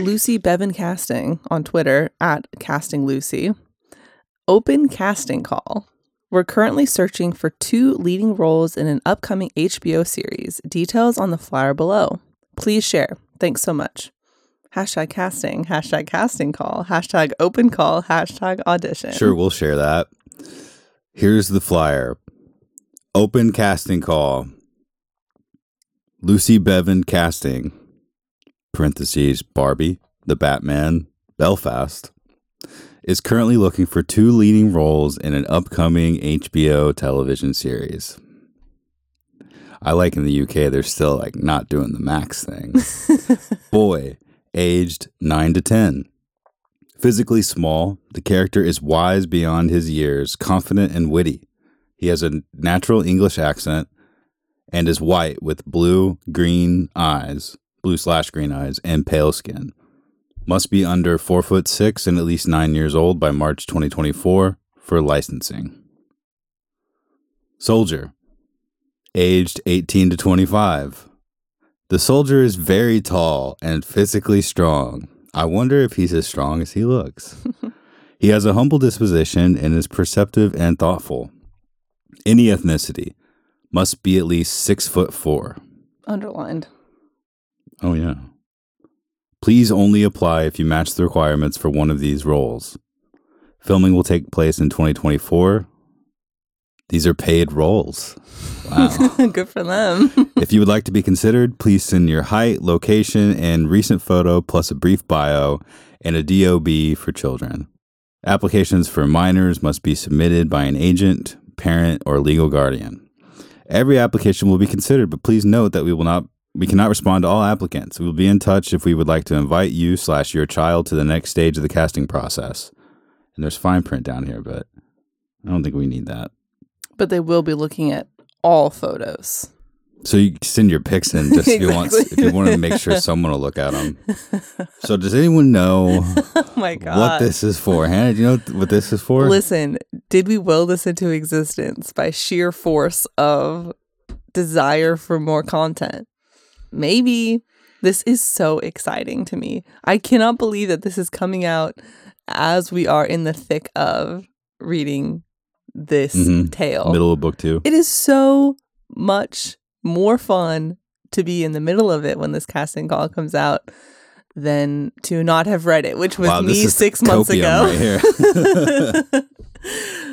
Lucy Bevan Casting on Twitter at Casting Lucy. Open casting call. We're currently searching for two leading roles in an upcoming HBO series. Details on the flyer below. Please share. Thanks so much. Hashtag casting, hashtag casting call, hashtag open call, hashtag audition. Sure, we'll share that. Here's the flyer. Open casting call. Lucy Bevan casting. Parentheses Barbie, the Batman, Belfast is currently looking for two leading roles in an upcoming HBO television series. I like in the UK they're still like not doing the max thing. Boy, aged 9 to 10. Physically small, the character is wise beyond his years, confident and witty. He has a natural English accent and is white with blue green eyes, blue slash green eyes, and pale skin. Must be under four foot six and at least nine years old by March 2024 for licensing. Soldier, aged 18 to 25. The soldier is very tall and physically strong. I wonder if he's as strong as he looks. he has a humble disposition and is perceptive and thoughtful. Any ethnicity must be at least six foot four. Underlined. Oh, yeah. Please only apply if you match the requirements for one of these roles. Filming will take place in 2024. These are paid roles. Wow. Good for them. if you would like to be considered, please send your height, location, and recent photo plus a brief bio and a DOB for children. Applications for minors must be submitted by an agent, parent, or legal guardian. Every application will be considered, but please note that we will not we cannot respond to all applicants. We will be in touch if we would like to invite you slash your child to the next stage of the casting process. And there's fine print down here, but I don't think we need that. But they will be looking at all photos. So you send your pics in just if you want if you want to make sure someone will look at them. So does anyone know oh my god what this is for? Hannah, do you know what this is for? Listen, did we will this into existence by sheer force of desire for more content? Maybe this is so exciting to me. I cannot believe that this is coming out as we are in the thick of reading this mm-hmm. tale. Middle of book two. It is so much more fun to be in the middle of it when this casting call comes out than to not have read it, which was wow, me six months ago. Right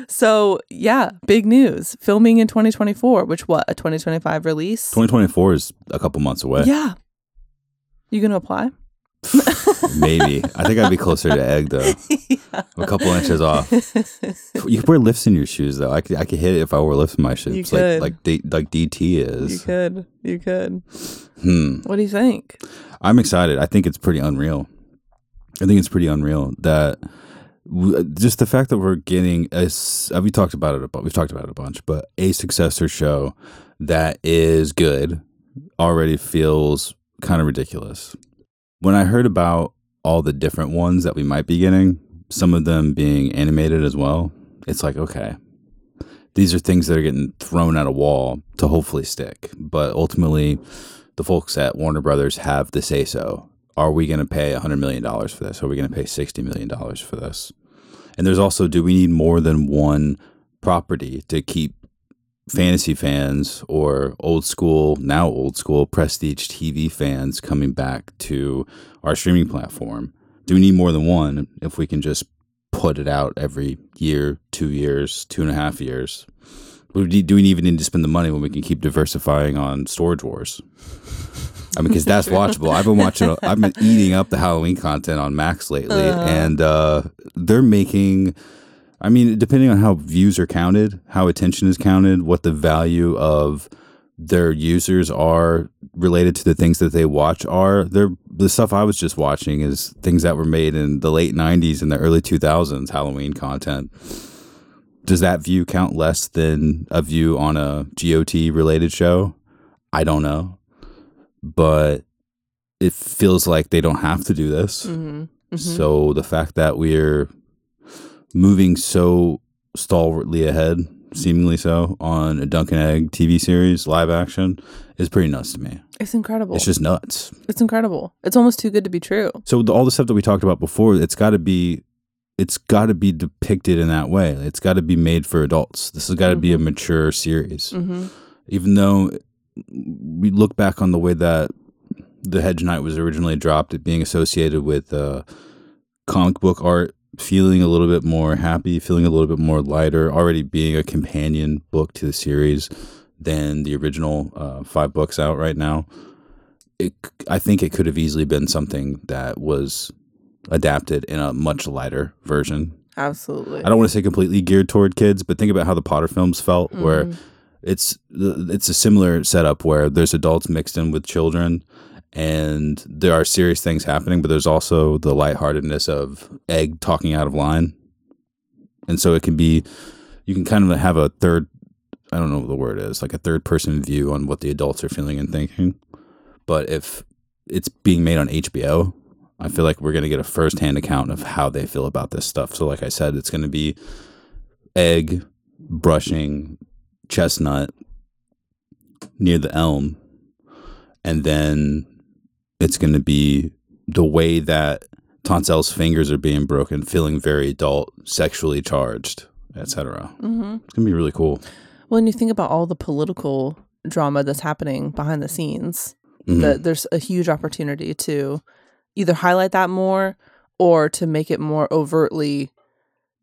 so yeah, big news. Filming in 2024, which what a 2025 release. 2024 is a couple months away. Yeah. You gonna apply? Maybe. I think I'd be closer to egg though. Yeah. A couple inches off. You could wear lifts in your shoes though. I could I could hit it if I wore lifts in my shoes. You could. Like like D, like DT is. You could. You could. Hmm. What do you think? I'm excited. I think it's pretty unreal. I think it's pretty unreal that just the fact that we're getting a uh, we talked about it but we've talked about it a bunch but a successor show that is good already feels kind of ridiculous when i heard about all the different ones that we might be getting some of them being animated as well it's like okay these are things that are getting thrown at a wall to hopefully stick but ultimately the folks at warner brothers have the say so are we going to pay $100 million for this? Are we going to pay $60 million for this? And there's also, do we need more than one property to keep fantasy fans or old school, now old school prestige TV fans coming back to our streaming platform? Do we need more than one if we can just put it out every year, two years, two and a half years? Do we even need to spend the money when we can keep diversifying on Storage Wars? I mean, because that's watchable. I've been watching. I've been eating up the Halloween content on Max lately, uh. and uh, they're making. I mean, depending on how views are counted, how attention is counted, what the value of their users are related to the things that they watch are. They're, the stuff I was just watching is things that were made in the late '90s and the early 2000s Halloween content. Does that view count less than a view on a GOT related show? I don't know but it feels like they don't have to do this. Mm-hmm. Mm-hmm. So the fact that we're moving so stalwartly ahead seemingly so, on a Dunk and Egg TV series, live action, is pretty nuts to me. It's incredible. It's just nuts. It's incredible. It's almost too good to be true. So the, all the stuff that we talked about before, it's got to be, it's got to be depicted in that way. It's got to be made for adults. This has got to be a mature series. Mm-hmm. Even though we look back on the way that the Hedge Knight was originally dropped, it being associated with uh, comic book art, feeling a little bit more happy, feeling a little bit more lighter, already being a companion book to the series than the original uh, five books out right now. It, I think it could have easily been something that was adapted in a much lighter version. Absolutely. I don't want to say completely geared toward kids, but think about how the Potter films felt, where it's it's a similar setup where there's adults mixed in with children, and there are serious things happening, but there's also the lightheartedness of Egg talking out of line, and so it can be you can kind of have a third I don't know what the word is like a third person view on what the adults are feeling and thinking, but if it's being made on HBO, I feel like we're going to get a firsthand account of how they feel about this stuff. So, like I said, it's going to be egg brushing chestnut near the elm, and then it's going to be the way that Tanselle's fingers are being broken, feeling very adult, sexually charged, etc. Mm-hmm. It's going to be really cool. Well, and you think about all the political drama that's happening behind the scenes, Mhm. that there's a huge opportunity to either highlight that more or to make it more overtly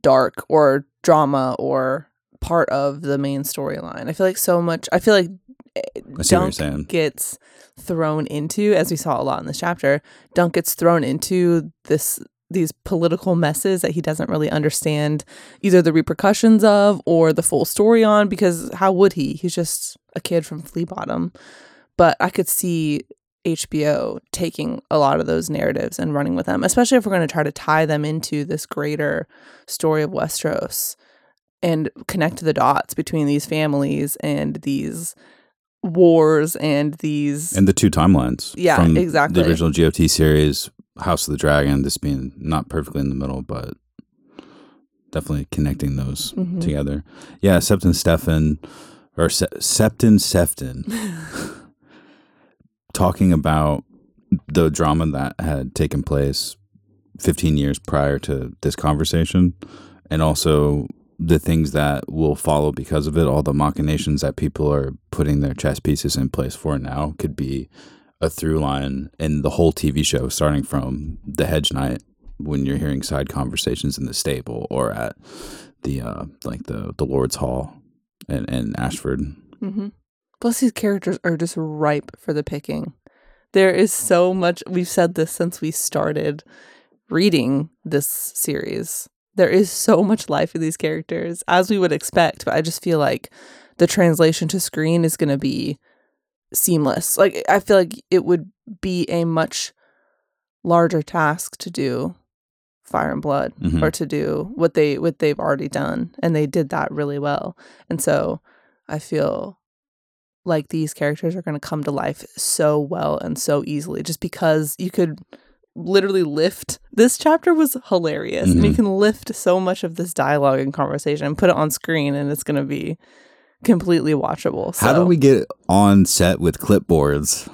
dark or drama or part of the main storyline. I feel like so much. I feel like eh, I see what you're Dunk gets thrown into, as we saw a lot in this chapter. Dunk gets thrown into this these political messes that he doesn't really understand either the repercussions of or the full story on because how would he? He's just a kid from Flea Bottom. But I could see HBO taking a lot of those narratives and running with them, especially if we're going to try to tie them into this greater story of Westeros and connect the dots between these families and these wars and these And the two timelines. Yeah, from exactly. The original GOT series, House of the Dragon, this being not perfectly in the middle, but definitely connecting those Mhm. together. Yeah, Septon Stefan, or Se- Septon Sefton, talking about the drama that had taken place 15 years prior to this conversation, and also the things that will follow because of it, all the machinations that people are putting their chess pieces in place for now could be a through line in the whole TV show, starting from the Hedge Knight when you're hearing side conversations in the stable or at the uh, like the the Lord's Hall and and Ashford. hmm Plus, these characters are just ripe for the picking. There is so much. We've said this since we started reading this series. There is so much life in these characters, as we would expect. But I just feel like the translation to screen is going to be seamless. Like, I feel like it would be a much larger task to do Fire and Blood Mhm. or to do what they what they've already done, and they did that really well. And so, I feel like these characters are going to come to life so well and so easily just because you could literally lift this chapter was hilarious and you Mhm. can lift so much of this dialogue and conversation and put it on screen and it's going to be completely watchable so How do we get on set with clipboards?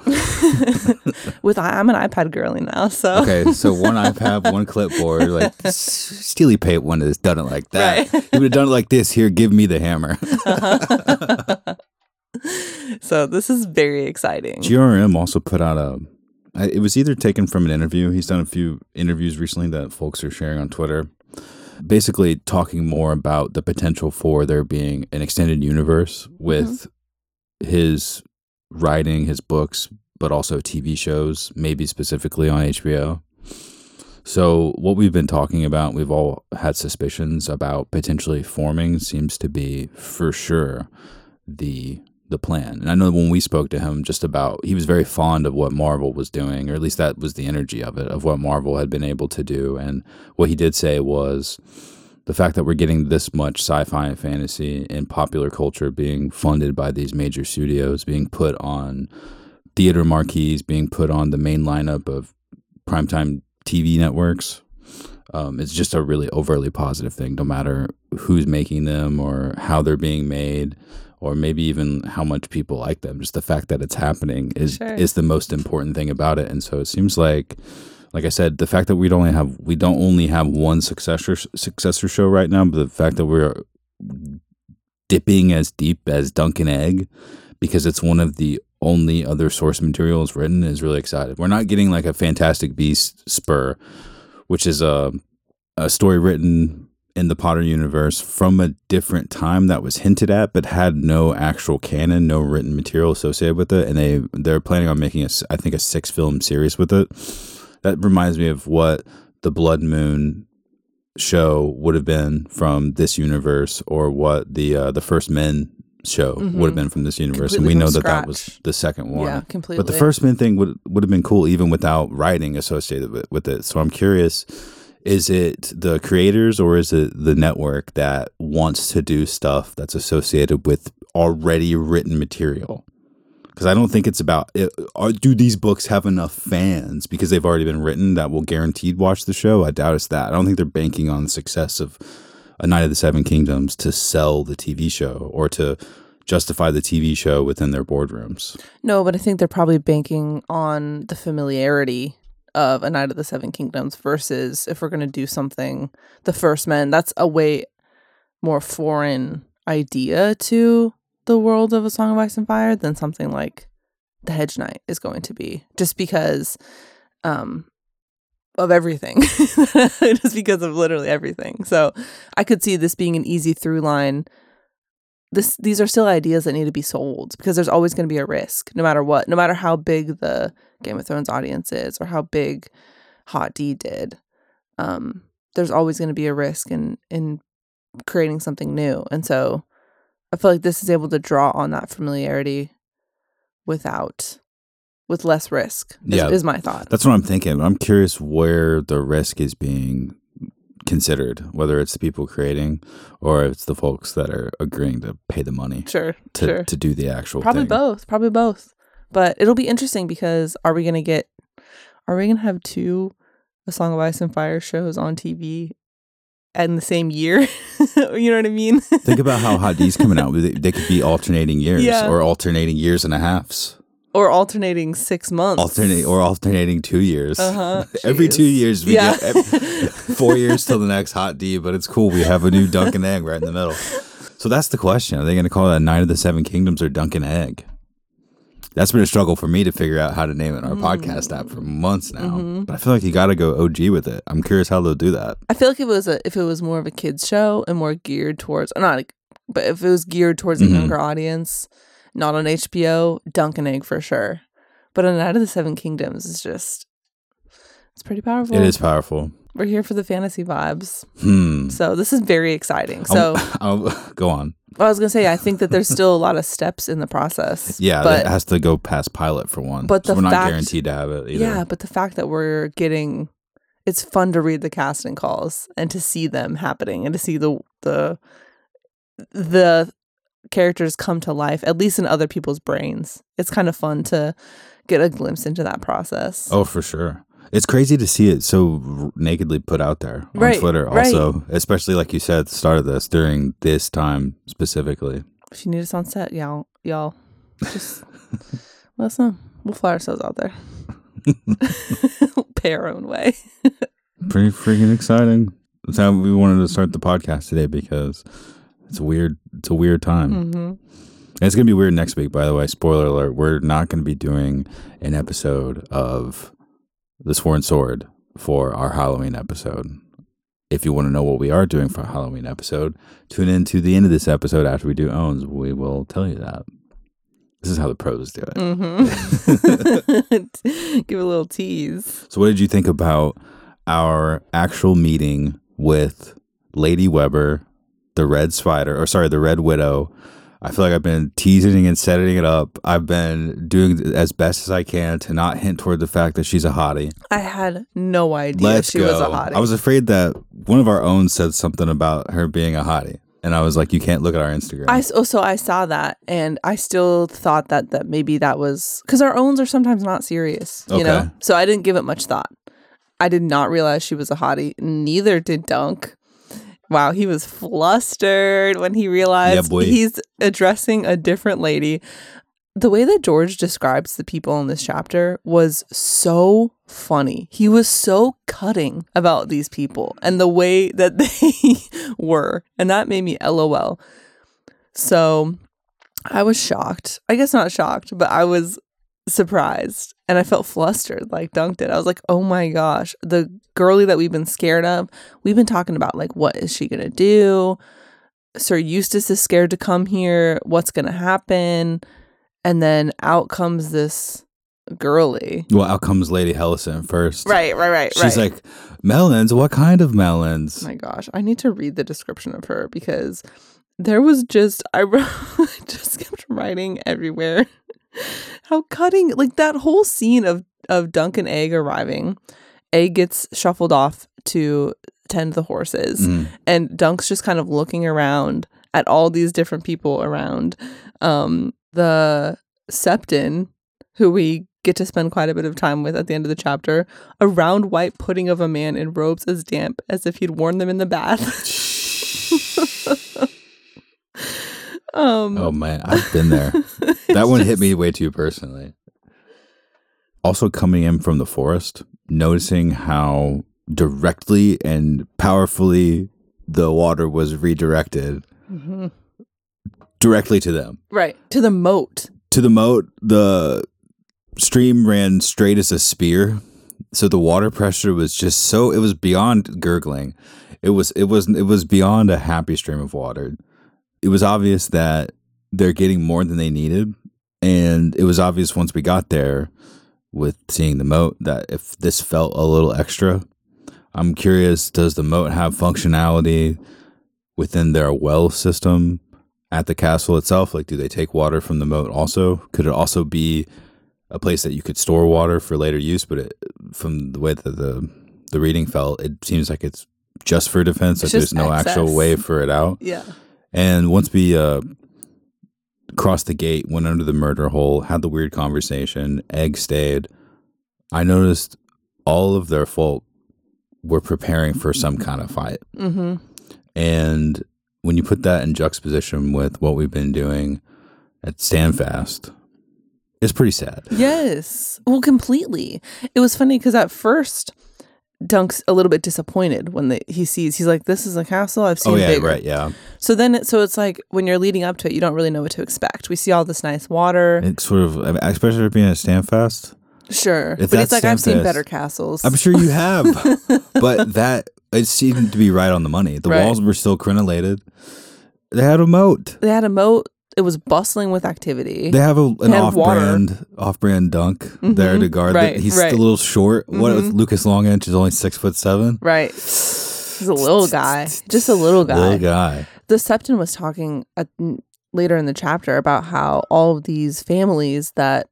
with i'm an ipad girly now so Okay, so one iPad, one clipboard. Like Steely Pate one has done it like that. Right. He would have done it like this. Here, give me the hammer. so this is very exciting GRM also put out a. I- It was either taken from an interview. He's done a few interviews recently that folks are sharing on Twitter. Basically, talking more about the potential for there being an extended universe with mm-hmm. his writing, his books, but also TV shows, maybe specifically on HBO. So, what we've been talking about, we've all had suspicions about potentially forming, seems to be for sure the the plan. And I know when we spoke to him just about he was very fond of what Marvel was doing, or at least that was the energy of it, of what Marvel had been able to do. And what he did say was the fact that we're getting this much sci-fi and fantasy and popular culture being funded by these major studios, being put on theater marquees, being put on the main lineup of primetime TV networks. um, it's just a really overly positive thing, no matter who's making them or how they're being made, or maybe even how much people like them. Just the fact that it's happening is Sure. is the most important thing about it. And so it seems like, like I said, the fact that we don't only have we don't only have one successor successor show right now, but the fact that we're dipping as deep as Dunk and Egg because it's one of the only other source materials written is really excited. We're not getting like a Fantastic Beast spur, which is a a story written in the Potter universe from a different time that was hinted at, but had no actual canon, no written material associated with it, and they they're planning on making a I think a six film series with it. That reminds me of what the Blood Moon show would have been from this universe, or what the uh, the First Men show would have been from this universe, and we know that that was the second one. Yeah, completely. But the first Men thing would would have been cool even without writing associated with, with it. So I'm curious, is it the creators or is it the network that wants to do stuff that's associated with already written material? Because I don't think it's about it, are, do these books have enough fans because they've already been written that will guaranteed watch the show. I doubt it's that. I don't think they're banking on the success of a Knight of the Seven Kingdoms to sell the TV show or to justify the TV show within their boardrooms. No, but I think they're probably banking on the familiarity of A Knight of the Seven Kingdoms versus if we're going to do something, The First Men, that's a way more foreign idea to the world of A Song of Ice and Fire than something like The Hedge Knight is going to be, just because um, of everything, just because of literally everything. So I could see this being an easy through line this these are still ideas that need to be sold because there's always going to be a risk no matter what no matter how big the game of thrones audience is or how big hot d did um there's always going to be a risk in in creating something new and so i feel like this is able to draw on that familiarity without with less risk is, Yeah. is my thought That's what I'm thinking. I'm curious where the risk is being considered, whether it's the people creating or it's the folks that are agreeing to pay the money sure to, sure to do the actual probably thing. both probably both but it'll be interesting because are we going to get are we going to have two a song of ice and fire shows on tv in the same year you know what i mean Think about how Hot D's coming out. They, they could be alternating years Yeah. or alternating years and a halves. or alternating six months Alternate or alternating two years. Uh-huh. Every two years, we Yeah. get four years till the next hot D, but it's cool. We have a new Dunk and Egg right in the middle. So that's the question. Are they going to call that Knight of the Seven Kingdoms or Dunk and Egg? That's been a struggle for me to figure out how to name it our podcast app for months now. Mm-hmm. But I feel like you got to go OG with it. I'm curious how they'll do that. i feel like if it was a if it was more of a kids show and more geared towards not but if it was geared towards a Mhm. younger audience not on hbo dunk and egg for sure but a knight of the seven kingdoms is just it's pretty powerful It is powerful. we're here for the fantasy vibes Hmm. So this is very exciting. So I'll, I'll- go on. I was gonna say I think that there's still a lot of steps in the process. Yeah, but that has to go past pilot for one. but so the we're not fact- guaranteed to have it either. yeah, but the fact that we're getting, it's fun to read the casting calls and to see them happening and to see the the the characters come to life at least in other people's brains. It's kind of fun to get a glimpse into that process. Oh, for sure. It's crazy to see it so nakedly put out there on Right, Twitter. right. Also, especially like you said at the start of this, during this time specifically. If you need us on set, y'all, y'all, just let us know. We'll fly ourselves out there. Pay our own way. Pretty freaking exciting. That's how we wanted to start the podcast today because it's a weird. It's a weird time. hmm And it's gonna be weird next week. By the way, spoiler alert: we're not gonna be doing an episode of the Sworn Sword for our Halloween episode. If you want to know what we are doing for our Halloween episode, tune in to the end of this episode after we do owns. We will tell you that. This is how the pros do it. Mm-hmm. Give a little tease. So, what did you think about our actual meeting with Lady Webber, the Red Spider, or sorry, the Red Widow? I feel like I've been teasing and setting it up. I've been doing as best as I can to not hint toward the fact that she's a hottie. I had no idea Let's she go. was a hottie. I was afraid that one of our own said something about her being a hottie, and I was like, "You can't look at our Instagram." I oh, so I saw that, and I still thought that that maybe that was because our owns are sometimes not serious, you know. So I didn't give it much thought. I did not realize she was a hottie. Neither did Dunk. Wow, he was flustered when he realized boy. he's addressing a different lady. The way that George describes the people in this chapter was so funny. He was so cutting about these people and the way that they were. And that made me LOL. So I was shocked. I guess not shocked, but I was surprised and I felt flustered like dunked did. I was like, oh my gosh, the girly that we've been scared of, we've been talking about like, what is she to do? Sir Eustace is scared to come here. What's to happen? And then out comes this girly. Well, out comes Lady Helicent first. Right, right, right, She's right. like, melons? What kind of melons? Oh my gosh, I need to read the description of her because there was just I wrote, I just kept writing everywhere how cutting like that whole scene of of Dunk and Egg arriving. Egg gets shuffled off to tend the horses, Mhm. and Dunk's just kind of looking around at all these different people around. Um, the Septon, who we get to spend quite a bit of time with at the end of the chapter, a round white pudding of a man in robes as damp as if he'd worn them in the bath. um, Oh man, I've been there. That one hit me way too personally. Also, coming in from the forest, noticing how directly and powerfully the water was redirected Mhm. directly to them. Right to the moat. To the moat, the stream ran straight as a spear. So the water pressure was just so it was beyond gurgling. It was it was it was beyond a happy stream of water. It was obvious that they're getting more than they needed. And it was obvious once we got there with seeing the moat that if this felt a little extra, I'm curious does the moat have functionality within their well system at the castle itself? Like, do they take water from the moat also? Could it also be a place that you could store water for later use? But it, from the way that the the reading felt, it seems like it's just for defense. It's that there's no actual way for it out. Yeah. And once we uh, crossed the gate, went under the murder hole, had the weird conversation, Egg stayed. I noticed all of their folk were preparing for some kind of fight. Mm-hmm. And when you put that in juxtaposition with what we've been doing at Standfast, it's pretty sad. Yes. Well, completely. It was funny because at first, Dunk's a little bit disappointed when the, he sees. He's like, "This is a castle I've seen Oh yeah, bigger." right, yeah. So then, it, so it's like when you're leading up to it, you don't really know what to expect. We see all this nice water, It's sort of, especially for being at Standfast. sure, If but it's like I've seen better castles. I'm sure you have, but that it seemed to be right on the money. The Right. walls were still crenellated. They had a moat. they had a moat. It was bustling with activity. They have a, an had off-brand, off-brand dunk there to guard. right. He's right. a little short. What Mhm. Lucas Longinch is only six foot seven. right. He's a little guy, just a little guy. Little guy. the Septon was talking at, later in the chapter about how all of these families that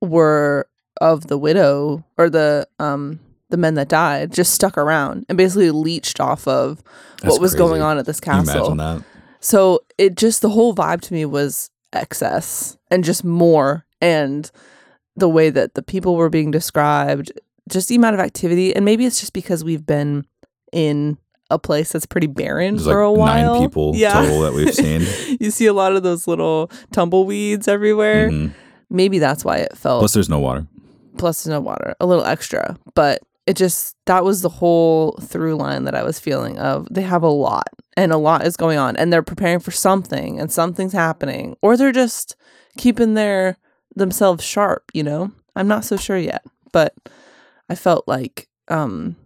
were of the widow or the um the men that died just stuck around and basically leached off of That's what was crazy. going on at this Can you castle. So it just the whole vibe to me was excess and just more and the way that the people were being described, just the amount of activity and maybe it's just because we've been in a place that's pretty barren There's for like a while. nine people total that we've seen. you see a lot of those little tumbleweeds everywhere. Mhm. Maybe that's why it felt Plus, there's no water. plus there's no water, a little extra. But it just that was the whole through line that I was feeling of they have a lot and a lot is going on and they're preparing for something and something's happening or they're just keeping their themselves sharp, you know? I'm not so sure yet, but I felt like um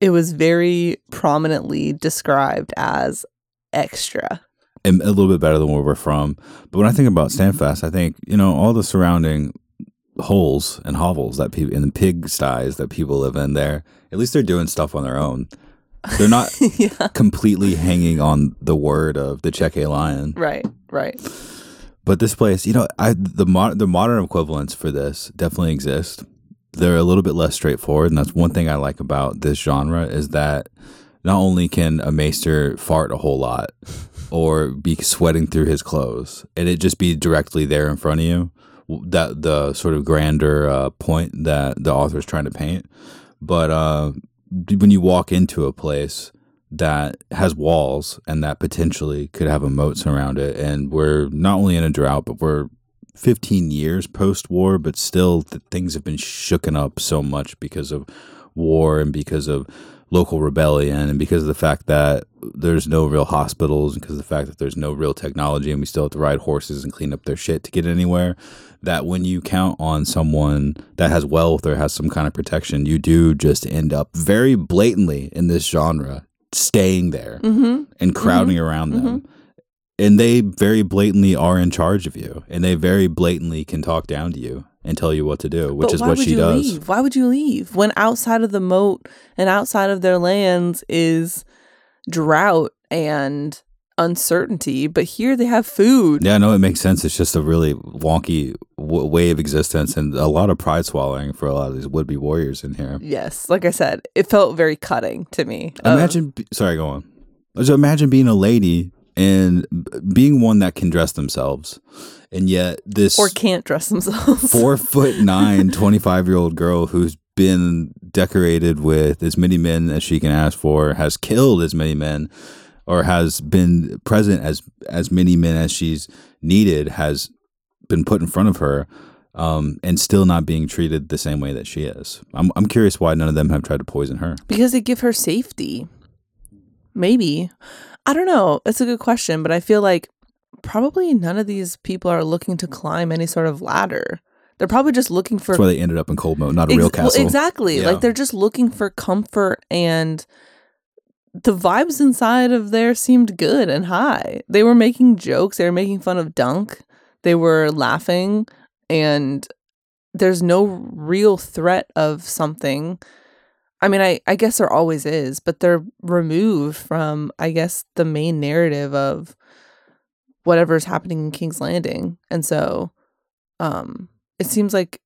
it was very prominently described as extra. and a little bit better than where we're from. But when I think about Standfast, I think you know all the surrounding holes and hovels that people in the pig styes that people live in there. At least they're doing stuff on their own. They're not yeah. completely hanging on the word of the Chequy lion. Right, right. But this place, you know, I the mo- the modern equivalents for this definitely exist. They're a little bit less straightforward, and that's one thing I like about this genre is that not only can a maester fart a whole lot or be sweating through his clothes, and it just be directly there in front of you, that the sort of grander uh, point that the author is trying to paint. but uh, when you walk into a place that has walls and that potentially could have a moat around it, and we're not only in a drought, but we're 15 years post war, but still th- things have been shooken up so much because of war and because of local rebellion and because of the fact that there's no real hospitals and because of the fact that there's no real technology and we still have to ride horses and clean up their shit to get anywhere that when you count on someone that has wealth or has some kind of protection you do just end up very blatantly in this genre staying there Mm-hmm. and crowding around them and they very blatantly are in charge of you and they very blatantly can talk down to you and tell you what to do which But is why what would she you does leave? Why would you leave when outside of the moat and outside of their lands is drought and uncertainty? But here they have food. Yeah, no, it makes sense. It's just a really wonky w- way of existence and a lot of pride swallowing for a lot of these would be warriors in here. Yes, like I said, it felt very cutting to me. of- Imagine, be- sorry, go on. So imagine being a lady and being one that can dress themselves, and yet this or can't dress themselves. four foot nine, 25 year old girl who's been decorated with as many men as she can ask for, has killed as many men, or has been present as as many men as she's needed, has been put in front of her, um, and still not being treated the same way that she is. I'm I'm curious why none of them have tried to poison her. because they give her safety. Maybe. I don't know. It's a good question, but I feel like probably none of these people are looking to climb any sort of ladder. They're probably just looking for That's why they ended up in Coldmoat, not a real Ex- well, castle. exactly. Yeah. Like they're just looking for comfort and the vibes inside of there seemed good and high. They were making jokes, they were making fun of Dunk. They were laughing and there's no real threat of something. I mean, I, I guess there always is, but they're removed from, I guess, the main narrative of whatever's happening in King's Landing. And so um it seems like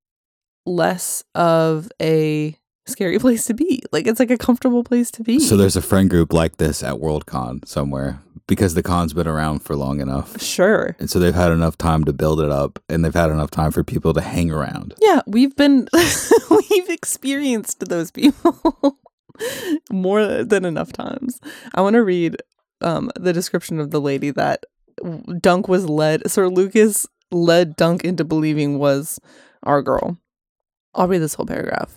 less of a scary place to be. Like it's like a comfortable place to be. So there's a friend group like this at Worldcon somewhere because the con's been around for long enough. sure. And so they've had enough time to build it up and they've had enough time for people to hang around. Yeah, we've been we've experienced those people more than enough times. I want to read um the description of the lady that Dunk was led Sir Lucas led Dunk into believing was our girl. I'll read this whole paragraph.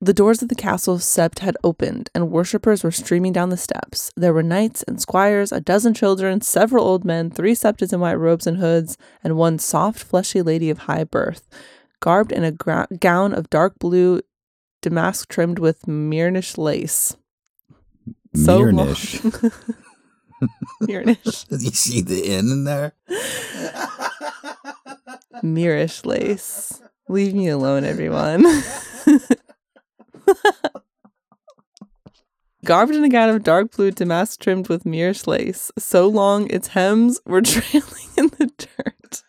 The doors of the castle of Sept had opened, and worshippers were streaming down the steps. There were knights and squires, a dozen children, several old men, three septas in white robes and hoods, and one soft, fleshy lady of high birth, garbed in a gra- gown of dark blue damask trimmed with Mirnish lace. So Mirnish. Mirnish. you see the N in there? Myrish lace. Leave me alone, everyone. Garbed in a gown of dark blue damask trimmed with Myrish lace, so long its hems were trailing in the dirt.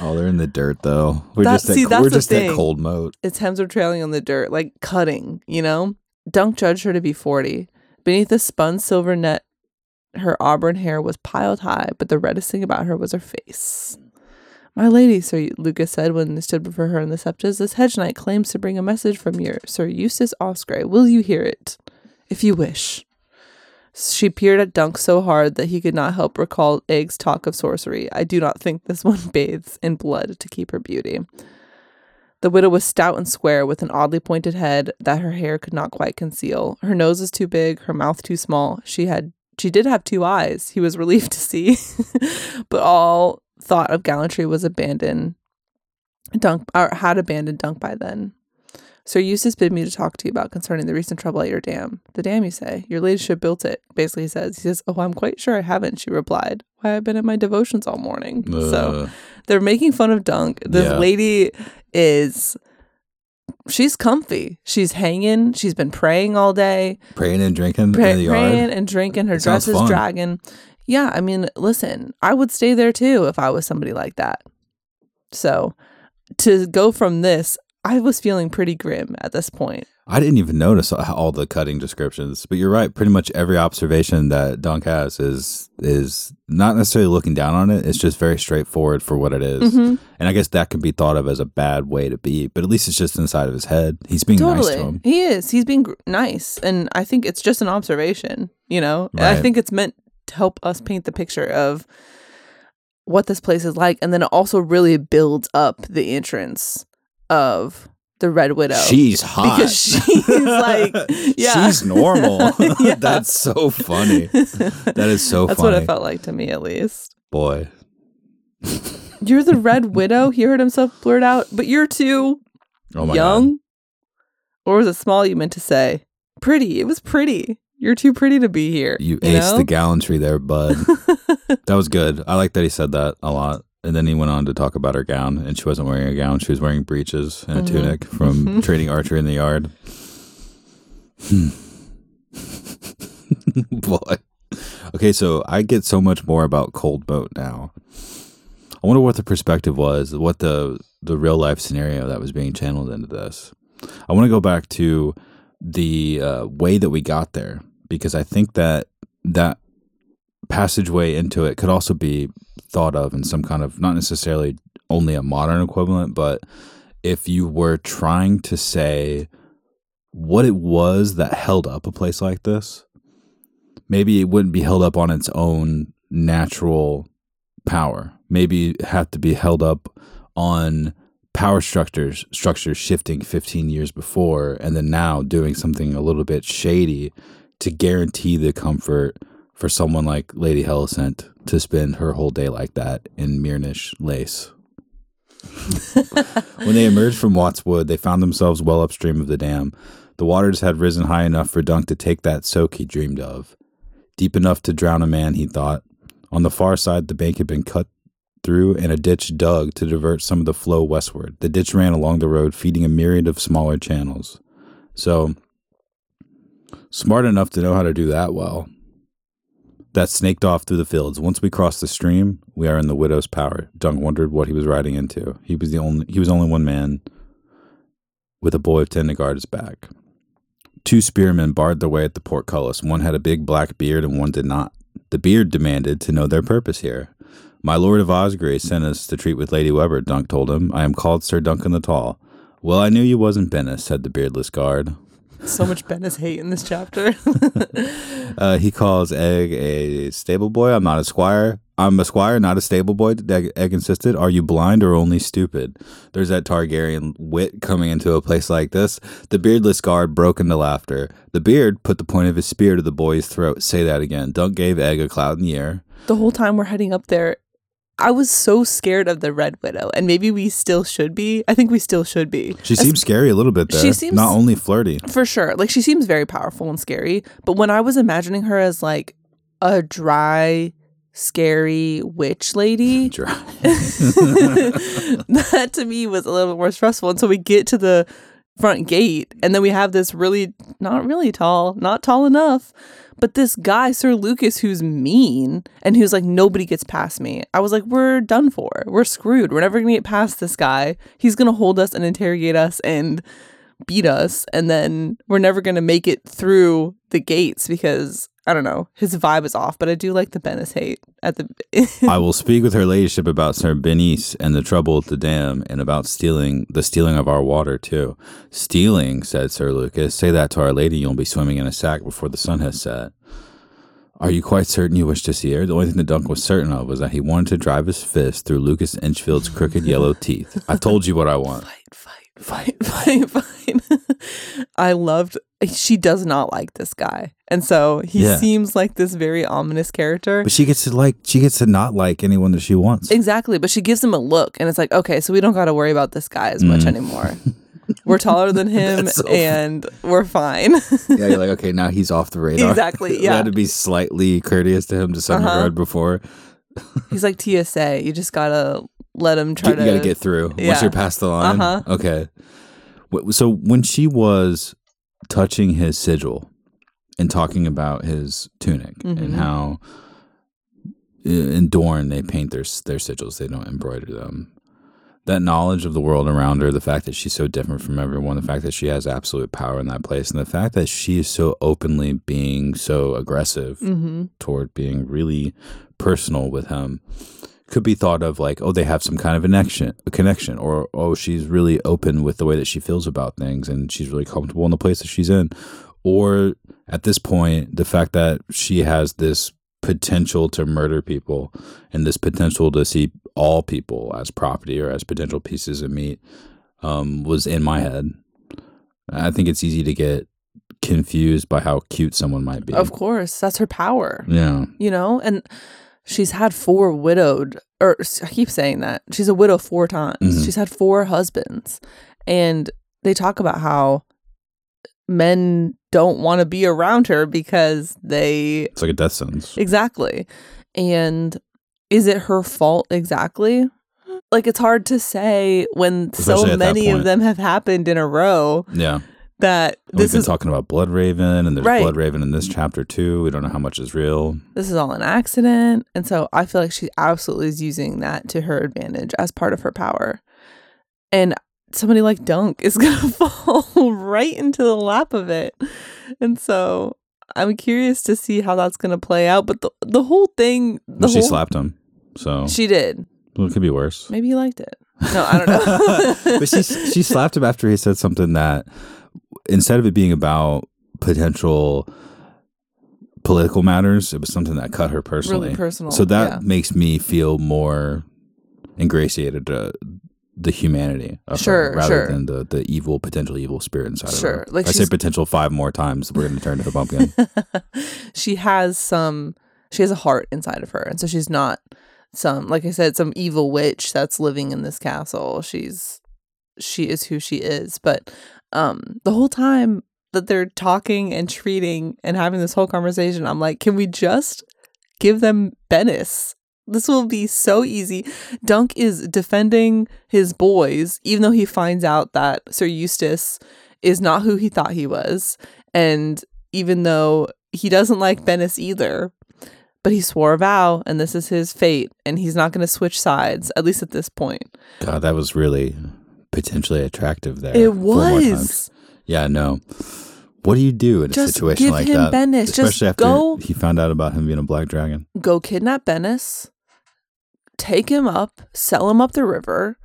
Oh, they're in the dirt though. We're That- just at, see, that's we're the just at Coldmoat. Its hems were trailing on the dirt, like cutting, you know? Dunk judged her to be 40. Beneath the spun silver net, her auburn hair was piled high, but the reddest thing about her was her face. My lady, Sir Lucas said when they stood before her in the septas, this hedge knight claims to bring a message from your Sir Eustace Osgrey. Will you hear it? If you wish. She peered at Dunk so hard that he could not help recall Egg's talk of sorcery. I do not think this one bathes in blood to keep her beauty. The widow was stout and square, with an oddly pointed head that her hair could not quite conceal. Her nose was too big, her mouth too small. She had she did have two eyes. He was relieved to see, but all thought of gallantry was abandoned. Dunk or had abandoned Dunk by then. Sir Eustace bid me to talk to you about concerning the recent trouble at your dam. The dam, you say? Your ladyship built it. Basically, he says. He says, "Oh, I'm quite sure I haven't." She replied, "Why, I've been at my devotions all morning." so Uh, they're making fun of Dunk. This Yeah. lady is she's comfy. She's hanging. She's been praying all day, praying and drinking pray, in the yard. praying and drinking. Her It dress is fun. dragging. Yeah, I mean, listen, I would stay there too if I was somebody like that. So to go from this, I was feeling pretty grim at this point. I didn't even notice all the cutting descriptions, but you're right. Pretty much every observation that Dunk has is is not necessarily looking down on it. It's just very straightforward for what it is. Mhm. and I guess that can be thought of as a bad way to be. But at least it's just inside of his head. He's being nice to him. He is. He's being gr- nice. And I think it's just an observation, you know? And I think it's meant to help us paint the picture of what this place is like. And then it also really builds up the entrance of the Red Widow. She's hot Because she's like, yeah. she's normal. Yeah. That's so funny. That is so That's funny. what it felt like to me, at least. Boy, You're the Red Widow, he heard himself blurt out, but you're too oh my young. Or was it small you meant to say? Pretty. It was pretty. You're too pretty to be here. god, you aced know? the gallantry there, bud. that was good. I like that he said that a lot. And then he went on to talk about her gown, and she wasn't wearing a gown; she was wearing breeches and a Mhm. tunic from training archery in the yard. Hmm. Boy. Okay, so I get so much more about Coldmoat now. I wonder what the perspective was, what the the real life scenario that was being channeled into this. I want to go back to the uh, way that we got there because I think that that passageway into it could also be thought of in some kind of not necessarily only a modern equivalent, but if you were trying to say what it was that held up a place like this, maybe it wouldn't be held up on its own natural power. Maybe it had to be held up on power structures structures shifting 15 years before and then now doing something a little bit shady to guarantee the comfort for someone like Lady Helicent to spend her whole day like that in Mirnish lace. when they emerged from Wat's Wood, they found themselves well upstream of the dam. The waters had risen high enough for Dunk to take that soak he dreamed of. Deep enough to drown a man, he thought. On the far side, the bank had been cut through and a ditch dug to divert some of the flow westward. The ditch ran along the road, feeding a myriad of smaller channels. So, smart enough to know how to do that well. That snaked off through the fields. Once we cross the stream, we are in the widow's power. Dunk wondered what he was riding into. He was the only he was only one man with a boy of ten to guard his back. Two spearmen barred their way at the portcullis. One had a big black beard and one did not. The beard demanded to know their purpose here. My lord of Osgrey sent us to treat with Lady Webber, Dunk told him. I am called Sir Duncan the Tall. Well, I knew you wasn't Bennis, said the beardless guard. So much Bennis hate in this chapter. Uh, he calls Egg a stable boy. I'm not a squire. I'm a squire, not a stable boy. Egg, Egg insisted. Are you blind or only stupid? There's that Targaryen wit coming into a place like this. The beardless guard broke into laughter. The beard put the point of his spear to the boy's throat. Say that again. Dunk gave Egg a cloud in the air. the whole time we're heading up there, I was so scared of the Red Widow, and maybe we still should be. I think we still should be. She seems scary a little bit there. She seems- not only flirty. for sure. Like she seems very powerful and scary, but when I was imagining her as like a dry, scary witch lady, Dry. that to me was a little bit more stressful. And so we get to the front gate, and then we have this really, not really tall, not tall enough, but this guy, Sir Lucas, who's mean and who's like, nobody gets past me. I was like, we're done for. We're screwed. We're never going to get past this guy. He's going to hold us and interrogate us and beat us. And then we're never going to make it through the gates because. I don't know. His vibe is off, but I do like the Bennis hate at the I will speak with her ladyship about Sir Bennis and the trouble at the dam, and about stealing the stealing of our water too. Stealing, said Sir Lucas. Say that to our lady, you'll be swimming in a sack before the sun has set. Are you quite certain you wish to see her? The only thing that Dunk was certain of was that he wanted to drive his fist through Lucas Inchfield's crooked yellow teeth. I told you what I want. fight, fight, fight, fine, fine. I loved. She does not like this guy, and so he Yeah. seems like this very ominous character. But she gets to like she gets to not like anyone that she wants. Exactly, but she gives him a look, and it's like, okay, so we don't got to worry about this guy as much Mm. anymore. we're taller than him, so and we're fine. yeah, you're like, okay, now he's off the radar. Exactly, yeah. had to be slightly courteous to him to some Uh-huh. regard before. He's like TSA. You just gotta let him try Get- to. you got to get through once you're past the line. Uh-huh. Okay. So when she was touching his sigil and talking about his tunic Mhm. and how in Dorne they paint their their sigils, they don't embroider them. that knowledge of the world around her, the fact that she's so different from everyone, the fact that she has absolute power in that place, and the fact that she is so openly being so aggressive Mm-hmm. toward being really personal with him could be thought of like, oh, they have some kind of connection, a connection, or oh, she's really open with the way that she feels about things, and she's really comfortable in the place that she's in, or at this point, the fact that she has this potential to murder people and this potential to see all people as property or as potential pieces of meat um, was in my head. I think it's easy to get confused by how cute someone might be. Of course, that's her power. Yeah. You know, and she's had four widowed, or I keep saying that she's a widow four times. Mhm. She's had four husbands, and they talk about how men don't want to be around her because they It's like a death sentence. Exactly. And is it her fault exactly? Like it's hard to say when Especially so many of them have happened in a row Yeah. That this We've been is talking about Bloodraven, and there's Right. Bloodraven in this chapter too. We don't know how much is real. this is all an accident. And so I feel like she absolutely is using that to her advantage as part of her power. And somebody like Dunk is gonna fall right into the lap of it. And so I'm curious to see how that's gonna play out. But the the whole thing the Well, she whole, slapped him, so She did. well, it could be worse. Maybe he liked it. No, I don't know. but she she slapped him after he said something that instead of it being about potential political matters, it was something that cut her personally. really personal. so that yeah. makes me feel more ingratiated to the humanity of Sure, her rather sure. than the the evil potential evil spirit inside of Sure, her. like I say potential five more times, we're going to turn to a pumpkin. she has some she has a heart inside of her and so she's not some like i said some evil witch that's living in this castle she's she is who she is but um the whole time that they're talking and treating and having this whole conversation i'm like can we just give them Bennis? this will be so easy dunk is defending his boys even though he finds out that sir eustace is not who he thought he was and even though he doesn't like Bennis either, but he swore a vow and this is his fate and he's not going to switch sides, at least at this point. God, that was really potentially attractive there. It four more times. was. Yeah, no. What do you do in a situation give like him that? Bennis. Just Especially after go- he found out about him being a black dragon. Go kidnap Bennis, take him up, sell him up the river,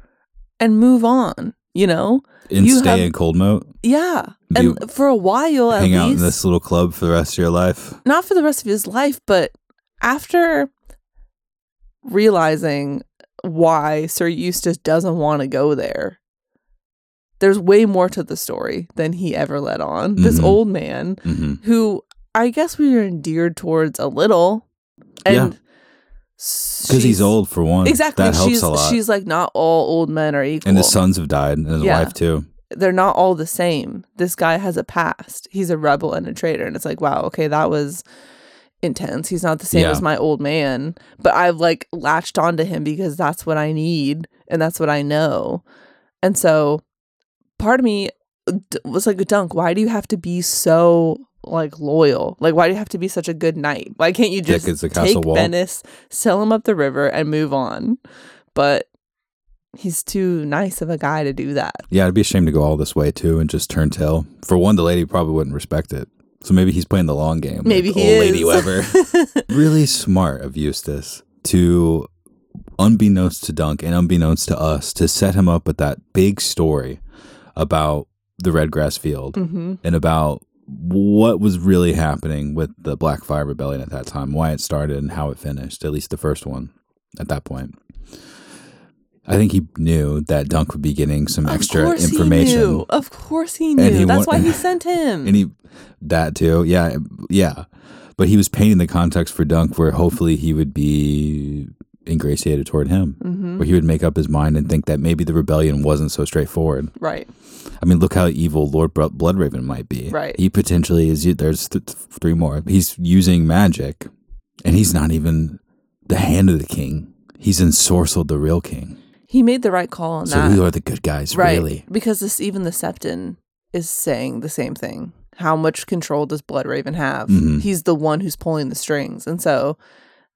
and move on, you know? And You stay have- in Coldmoat. Yeah. Do- and for a while at hang out in this little club for the rest of your life. not for the rest of his life, but after realizing why Sir Eustace doesn't want to go there, there's way more to the story than he ever let on. This Mhm. old man hmm who I guess we were endeared towards a little. And Because he's old for one. Exactly. That helps she's a lot. she's like not all old men are equal. and his sons have died, and his Yeah. wife too. they're not all the same. This guy has a past. He's a rebel and a traitor. And it's like, wow, okay, that was intense. He's not the same Yeah. as my old man. But I've like latched onto him because that's what I need and that's what I know. And so part of me uh, was like, Dunk, why do you have to be so like loyal? Like, why do you have to be such a good knight? Why can't you just the take. Bennis, sell him up the river, and move on? But he's too nice of a guy to do that. Yeah, it'd be ashamed to go all this way too and just turn tail. For one, the lady probably wouldn't respect it. So maybe he's playing the long game. Maybe he old Lady is. Webber. really smart of Eustace to, unbeknownst to Dunk and unbeknownst to us, to set him up with that big story about the Red Grass Field hmm and about what was really happening with the Blackfyre Rebellion at that time, why it started and how it finished, at least the first one at that point. I think he knew that Dunk would be getting some Of extra information. knew. Of course he knew. he That's wa- why he sent him. And he that too. Yeah, yeah. But he was painting the context for Dunk where hopefully he would be ingratiated toward him. hmm Where he would make up his mind and think that maybe the rebellion wasn't so straightforward. Right. I mean, look how evil Lord Bloodraven might be. Right. He potentially is. There's th- th- three more. He's using magic, and he's not even the hand of the king. He's ensorcelled the real king. He made the right call on So that. who are the good guys, right. really? Because this even the Septon is saying the same thing. How much control does Bloodraven have? Mhm. He's the one who's pulling the strings. And so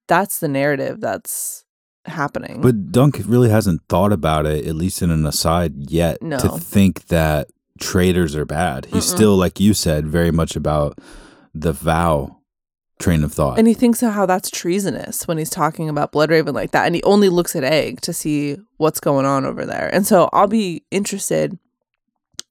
that's the narrative that's happening. But Dunk really hasn't thought about it, at least in an aside yet, No. to think that traitors are bad. He's Mm-mm. still, like you said, very much about the vow train of thought. and he thinks of how that's treasonous when he's talking about Bloodraven like that. And he only looks at Egg to see what's going on over there. And so I'll be interested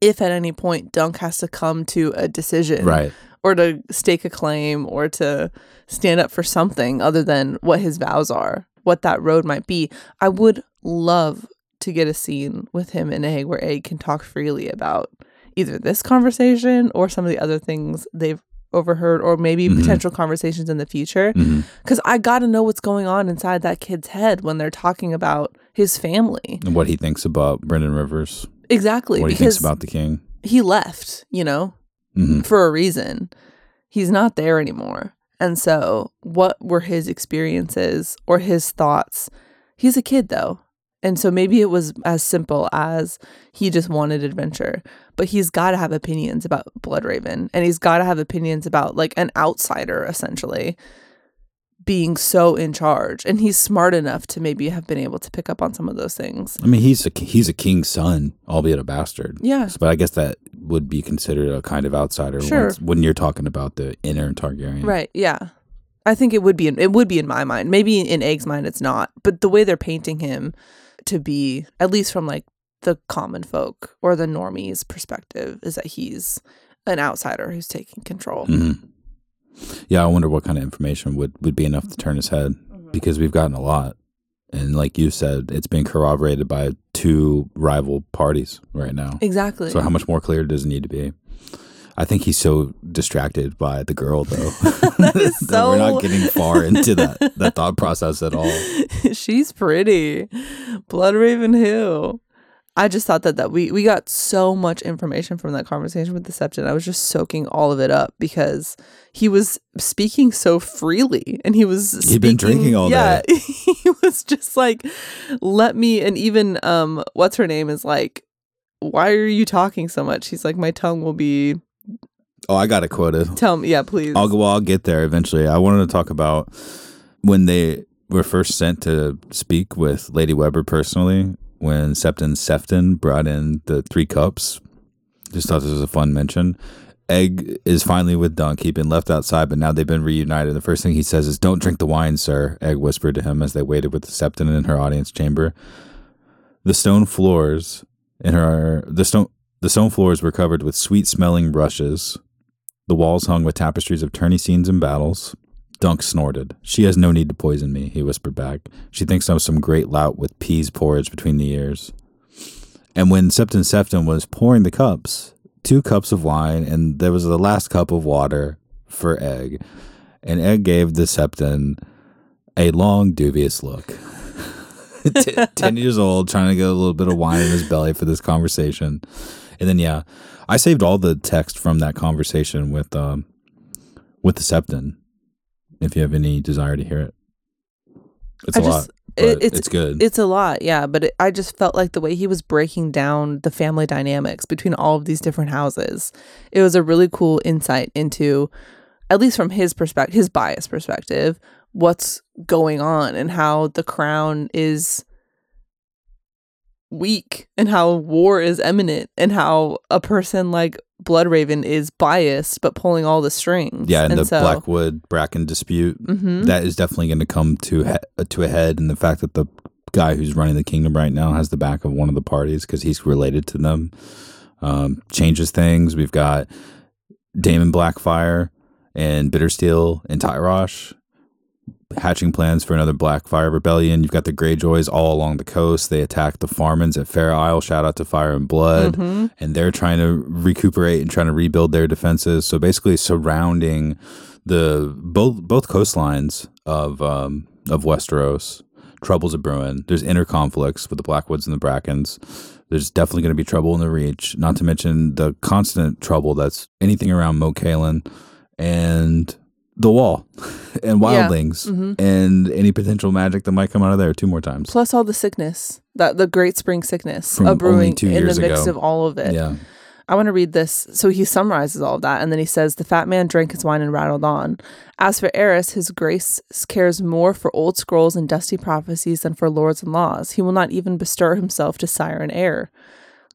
if at any point Dunk has to come to a decision right. or to stake a claim or to stand up for something other than what his vows are, what that road might be. I would love to get a scene with him and Egg where Egg can talk freely about either this conversation or some of the other things they've overheard or maybe Mhm. potential conversations in the future because i gotta know what's going on inside that kid's head when they're talking about his family And what he thinks about Brynden Rivers, exactly what he thinks about the king. he left you know hmm for a reason. He's not there anymore. And so, what were his experiences or his thoughts? He's a kid though. And so maybe it was as simple as he just wanted adventure, but he's got to have opinions about Bloodraven and he's got to have opinions about like an outsider essentially being so in charge. And he's smart enough to maybe have been able to pick up on some of those things. I mean, he's a he's a king's son, albeit a bastard. Yeah. But I guess that would be considered a kind of outsider Sure. once- when you're talking about the inner Targaryen. Right. Yeah. I think it would be in, it would be in my mind. Maybe in Egg's mind it's not. But the way they're painting him to be at least from like the common folk or the normies perspective is that he's an outsider who's taking control. hmm Yeah, I wonder what kind of information would, would be enough to turn his head mm-hmm. because we've gotten a lot. And like you said, it's been corroborated by two rival parties right now. Exactly. So how much more clear does it need to be? I think he's so distracted by the girl, though. That is that we're not getting far into that that thought process at all. She's pretty. Bloodraven who? I just thought that that we we got so much information from that conversation with the Septon. I was just soaking all of it up because he was speaking so freely and he was He'd been drinking all yeah, he was just like, let me and even um what's her name is like, why are you talking so much? He's like, my tongue will be Oh, I got it quoted. tell me, yeah, please. I'll go. Well, I'll get there eventually. I wanted to talk about when they were first sent to speak with Lady Webber personally. When Septon Sefton brought in the three cups, just thought this was a fun mention. Egg is finally with Dunk. He'd been left outside, but now they've been reunited. The first thing he says is, "Don't drink the wine, sir." Egg whispered to him as they waited with the Septon in her audience chamber. The stone floors in her the stone the stone floors were covered with sweet smelling rushes. The walls hung with tapestries of tourney scenes and battles. Dunk snorted. She has no need to poison me, he whispered back. She thinks I'm some great lout with peas porridge between the ears. And when Septon Sefton was pouring the cups, two cups of wine, and there was the last cup of water for Egg. And Egg gave the Septon a long, dubious look. T- 10 years old, trying to get a little bit of wine in his belly for this conversation. And then, yeah, I saved all the text from that conversation with um, with the Septon. If you have any desire to hear it, it's I a just- lot. It- it's, it's- good. It's a lot, yeah, but it, I just felt like the way he was breaking down the family dynamics between all of these different houses, it was a really cool insight into, at least from his perspective, his bias perspective, what's going on and how the crown is weak and how war is imminent and how a person like Bloodraven is biased but pulling all the strings. yeah, and, the so, Blackwood Bracken dispute Mhm. that is definitely going to come to he- to a head, and the fact that the guy who's running the kingdom right now has the back of one of the parties because he's related to them um, changes things. We've got Daemon Blackfyre and Bittersteel and Tyrosh hatching plans for another Blackfyre rebellion. You've got the Greyjoys all along the coast. They attack the Farmans at Fair Isle. Shout out to Fire and Blood. Mhm. And they're trying to recuperate and trying to rebuild their defenses. So basically surrounding the both both coastlines of um, of Westeros. Troubles are brewing. There's inner conflicts with the Blackwoods and the Brackens. There's definitely going to be trouble in the Reach. Not to mention the constant trouble that's anything around Moat Cailin and the Wall and Yeah. Wildlings Mhm. and any potential magic that might come out of there two more times. plus all the sickness that the great spring sickness From of brewing in the mix ago. of all of it yeah. I want to read this. So he summarizes all of that, and then he says, "The fat man drank his wine and rattled on. As for Aerys, his grace cares more for old scrolls and dusty prophecies than for lords and laws. He will not even bestir himself to sire an heir."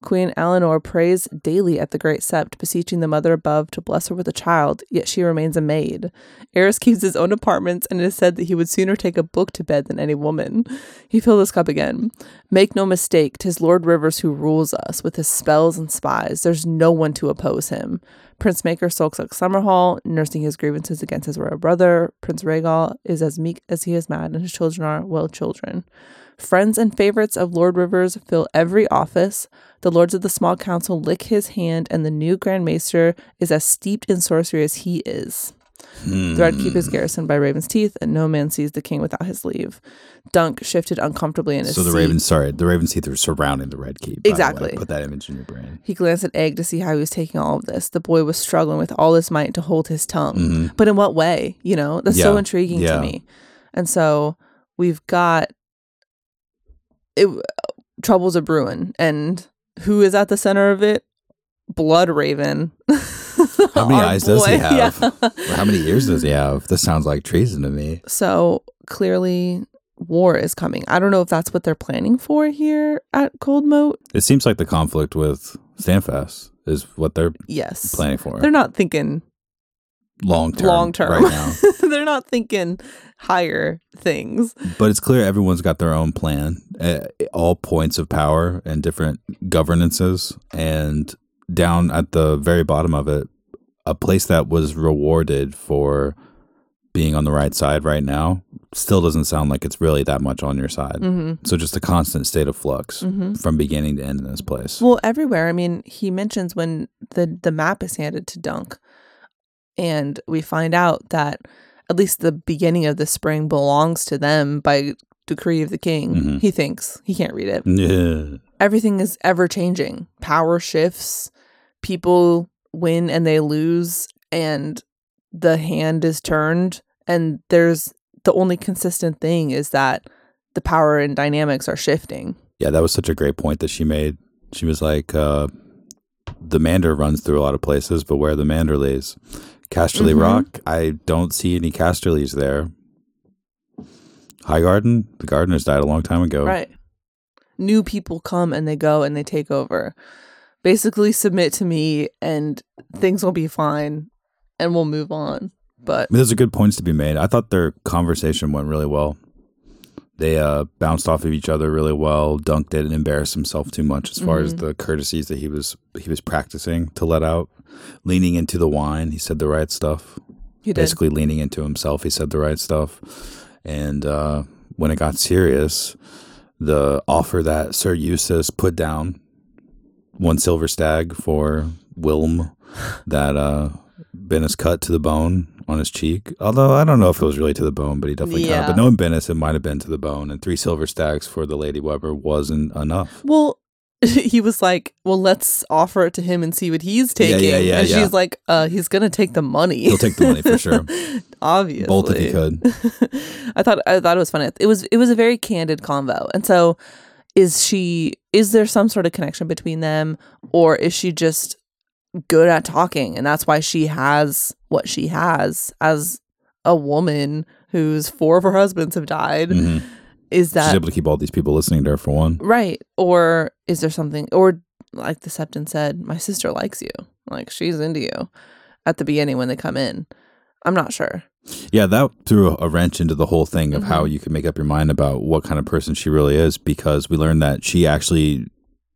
Queen Aelinor prays daily at the great sept, beseeching the mother above to bless her with a child, yet she remains a maid. Aerys keeps his own apartments, and it is said that he would sooner take a book to bed than any woman. He filled his cup again. Make no mistake, tis Lord Rivers who rules us, with his spells and spies. There's no one to oppose him. Prince Maekar sulks at Summerhall, nursing his grievances against his royal brother. Prince Rhaegel is as meek as he is mad, and his children are, well, children. Friends and favorites of Lord Rivers fill every office. The lords of the small council lick his hand, and the new Grand Maester is as steeped in sorcery as he is. The Red Keep is garrisoned by Raven's Teeth, and no man sees the king without his leave. Dunk shifted uncomfortably in his seat. So the seat. Ravens, sorry, the Ravens teeth are surrounding the Red Keep. by the way. Exactly. Put that image in your brain. He glanced at Egg to see how he was taking all of this. The boy was struggling with all his might to hold his tongue. Mhm. But in what way? You know, that's so Yeah, intriguing yeah. to me. And so we've got it, troubles a brewing, and who is at the center of it? Bloodraven. How many eyes does he have? Yeah. How many ears does he have? This sounds like treason to me. So clearly, war is coming. I don't know if that's what they're planning for here at Coldmoat. It seems like the conflict with Standfast is what they're Yes, planning for. they're not thinking long term. long term right now. they're not thinking higher things. But it's clear everyone's got their own plan, at all points of power and different governances. And down at the very bottom of it, a place that was rewarded for being on the right side right now still doesn't sound like it's really that much on your side. hmm So just a constant state of flux hmm from beginning to end in this place. Well, everywhere. I mean, he mentions when the the map is handed to Dunk, and we find out that at least the beginning of the spring belongs to them by decree of the king. Mhm. He thinks he can't read it. yeah. Everything is ever changing. Power shifts. People win and they lose, and the hand is turned. And there's the only consistent thing is that the power and dynamics are shifting. Yeah, that was such a great point that she made. She was like, uh, the Mander runs through a lot of places, but where the Mander lays. Casterly Mhm. Rock, I don't see any Casterlys there. Highgarden, the gardeners died a long time ago. Right. New people come and they go and they take over. Basically, submit to me and things will be fine and we'll move on. But those are good points to be made. I thought their conversation went really well. They uh, bounced off of each other really well. Dunk didn't embarrass himself too much as far as Mhm. the courtesies that he was he was practicing to let out. Leaning into the wine, he said the right stuff. He did. basically leaning into himself. He said the right stuff. And uh, when it got serious, the offer that Sir Eustace put down, one silver stag for Wilm, that uh, Bennis cut to the bone on his cheek. Although I don't know if it was really to the bone, but he definitely cut Yeah. it. But knowing Bennis, it might have been to the bone. And three silver stags for the Lady Webber wasn't enough. Well, he was like, Well, let's offer it to him and see what he's taking. yeah, yeah, yeah. and yeah. she's like, uh, he's gonna take the money. He'll take the money for sure. Obviously. Bolt if he could. I thought I thought it was funny. It was it was a very candid convo. And so is she is there some sort of connection between them or is she just good at talking and that's why she has what she has as a woman whose four of her husbands have died? Mhm. Is She's that able to keep all these people listening to her for one. right? Or is there something or like the Septon said, my sister likes you. Like she's into you at the beginning when they come in. I'm not sure. Yeah, that threw a wrench into the whole thing of how Mhm. you can make up your mind about what kind of person she really is because we learned that she actually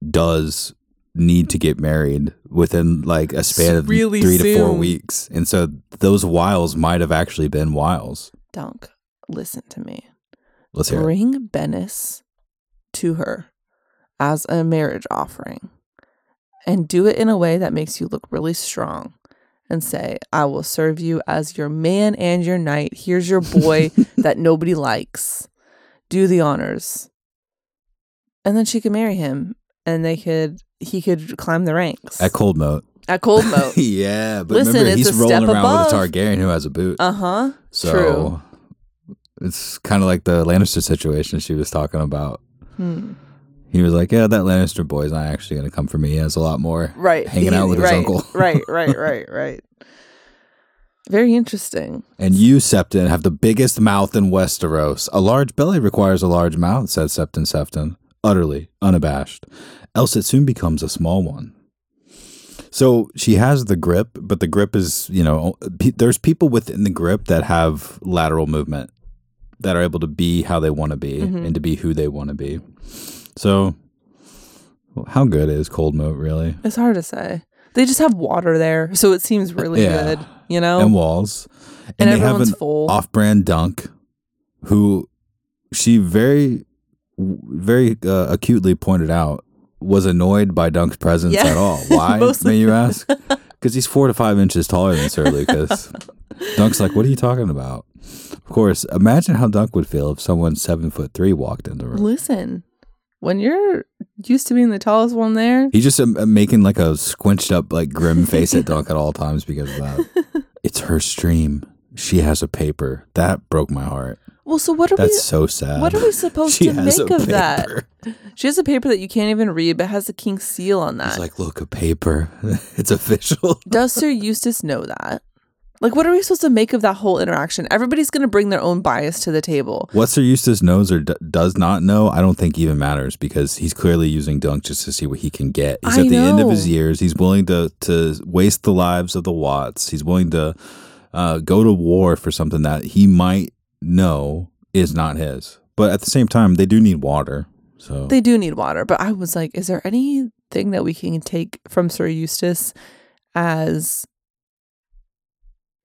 does need to get married within like a span of Really three to four weeks. And so those wiles might have actually been wiles. Dunk, listen to me. Let's hear it. Bring Bennis to her as a marriage offering and do it in a way that makes you look really strong and say, I will serve you as your man and your knight. Here's your boy that nobody likes. Do the honors. And then she could marry him and they could he could climb the ranks At Coldmoat. at Cold Moat. yeah, but Listen, remember he's rolling around with a above. Targaryen who has a boot. uh-huh. so True. it's kind of like the Lannister situation she was talking about. Hmm. He was like, "Yeah, that Lannister boy's not actually going to come for me. He has a lot more Right. hanging out with his uncle." right, right, right, right. Very interesting. And you, Septon, have the biggest mouth in Westeros. A large belly requires a large mouth, said Septon Sefton, utterly unabashed. Else it soon becomes a small one. So she has the grip, but the grip is, you know, pe- there's people within the grip that have lateral movement that are able to be how they want to be Mhm. and to be who they want to be. So, how good is Coldmoat really? It's hard to say. They just have water there, so it seems really Yeah. good. You know, And walls. Oh. and, they have an full. off-brand dunk who she very very uh, acutely pointed out was annoyed by dunk's presence Yeah. at all why may you ask because he's four to five inches taller than sir lucas dunk's like what are you talking about of course imagine how dunk would feel if someone seven foot three walked in the room Listen, when you're used to being the tallest one there, He's just um, making like a squinched up, like grim face at Dunk at all times because of that. it's her stream. She has a paper. That broke my heart. well, so what are we That's so sad. What are we supposed to make of that? She has a paper that you can't even read, but has a king seal on that. It's like, look, a paper. it's official. Does Sir Eustace know that? Like, what are we supposed to make of that whole interaction? Everybody's going to bring their own bias to the table. What Sir Eustace knows or d- does not know, I don't think even matters because he's clearly using Dunk just to see what he can get. He's I at the end of his years. He's willing to to waste the lives of the Wats. He's willing to uh, go to war for something that he might know is not his. But at the same time, they do need water. So They do need water, but I was like, is there anything that we can take from Sir Eustace as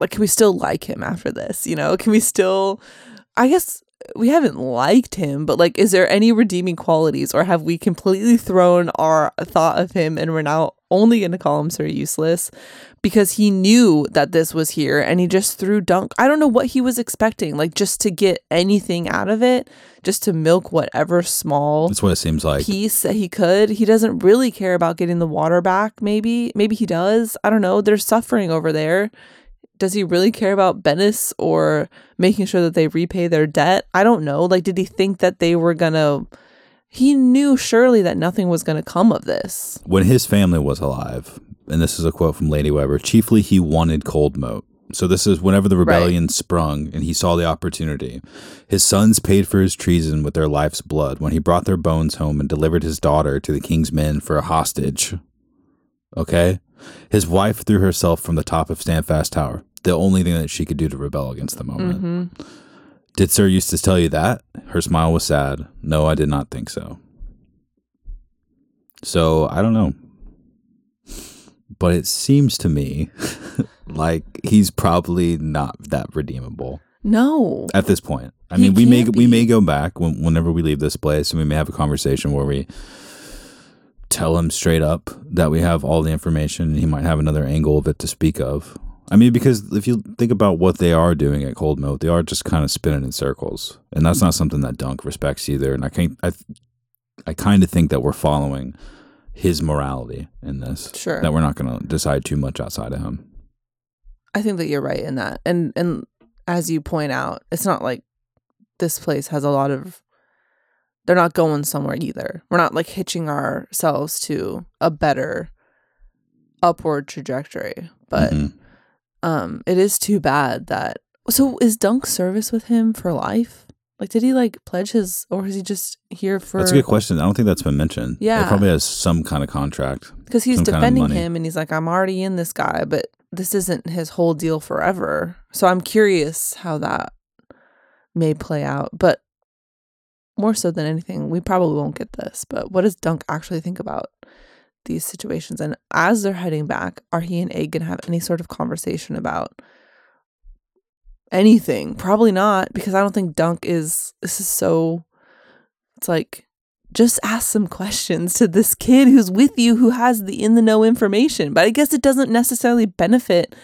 like can we still like him after this? You know, can we still I guess we haven't liked him, but like is there any redeeming qualities or have we completely thrown our thought of him and we're now only going to call him Sir Useless because he knew that this was here and he just threw dunk. I don't know what he was expecting, like just to get anything out of it, just to milk whatever small that's what it seems like. piece that he could. He doesn't really care about getting the water back, maybe. Maybe he does. I don't know. There's suffering over there. Does he really care about Bennis or making sure that they repay their debt? I don't know. Like, did he think that they were gonna he knew surely that nothing was gonna come of this. when his family was alive, and this is a quote from Lady Webber, chiefly he wanted Coldmoat. So this is whenever the rebellion sprung and he saw the opportunity. His sons paid for his treason with their life's blood when he brought their bones home and delivered his daughter to the king's men for a hostage. Okay? His wife threw herself from the top of Standfast Tower, the only thing that she could do to rebel against the moment. hmm Did Sir Eustace tell you that? Her smile was sad. No, I did not think so. So I don't know. But it seems to me like he's probably not that redeemable No. at this point. I mean, we may can't we may go back when, whenever we leave this place, and we may have a conversation where we tell him straight up that we have all the information, and he might have another angle of it to speak of. I mean, because if you think about what they are doing at Coldmoat, they are just kind of spinning in circles, and that's not something that Dunk respects either. And I can't, I, I kind of think that we're following his morality in this. Sure. That we're not going to decide too much outside of him. I think that you're right in that. And and as you point out, it's not like this place has a lot of they're not going somewhere either. We're not like hitching ourselves to a better upward trajectory. But Mhm. um it is too bad that so is Dunk service with him for life? Like did he like pledge his or is he just here for that's a good question. I don't think that's been mentioned. Yeah. it probably has some kind of contract. because he's some kind of defending him and he's like i'm already in this guy but this isn't his whole deal forever so i'm curious how that may play out but more so than anything we probably won't get this but what does dunk actually think about these situations and as they're heading back are he and egg gonna have any sort of conversation about anything probably not because i don't think dunk is this is so it's like just ask some questions to this kid who's with you who has the in the know information. But I guess it doesn't necessarily benefit